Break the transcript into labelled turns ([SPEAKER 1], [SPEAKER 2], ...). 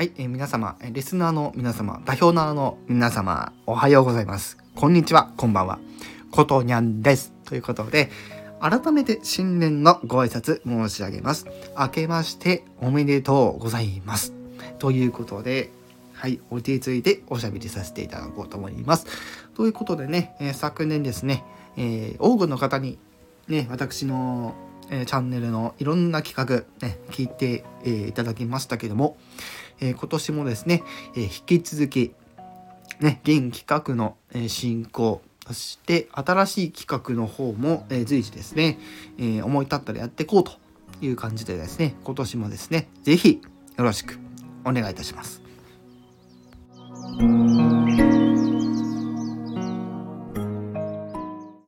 [SPEAKER 1] はい、えー皆様、えリスナーの皆様、代表ナーの皆様、おはようございます。こんにちは、こんばんは。ことにゃんです。ということで、改めて新年のご挨拶申し上げます。明けましておめでとうございます。ということで、はい、お手ついておしゃべりさせていただこうと思います。ということでね、えー昨年ですね、えー多くの方に、ね、私の、えーチャンネルのいろんな企画、ね、聞いて、えーいただきましたけども、えー今年もですね、え引き続き、ね、現企画の、え進行、そして新しい企画の方も、え随時ですね、え思い立ったらやっていこうという感じでですね、今年もですね、ぜひよろしくお願いいたします。